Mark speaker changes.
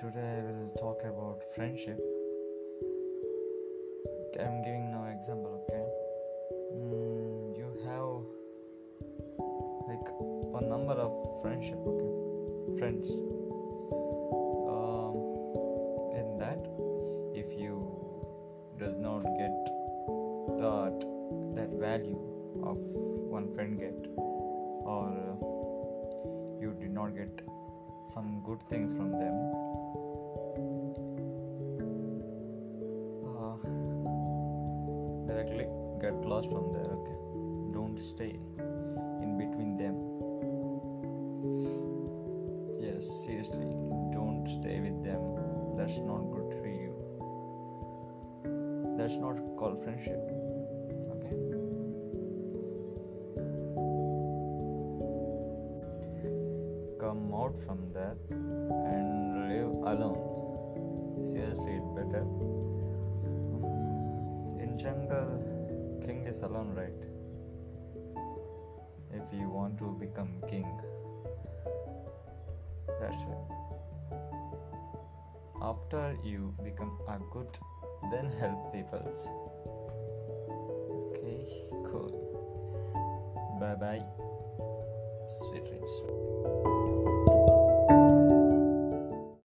Speaker 1: today I will talk about friendship. I'm giving now example, okay? Mm, you have like a number of friendship, okay? Friends. Um, in that, if you does not get that that value of one friend get, or uh, you did not get some good things from them directly get lost from there okay? Don't stay in between them. Yes seriously don't stay with them. That's not good for you. That's not called friendship okay? Come out from there and live alone. Seriously better jungle king is alone right? If you want to become king that's it. After you become a good then help people. Okay cool. Bye bye sweet dreams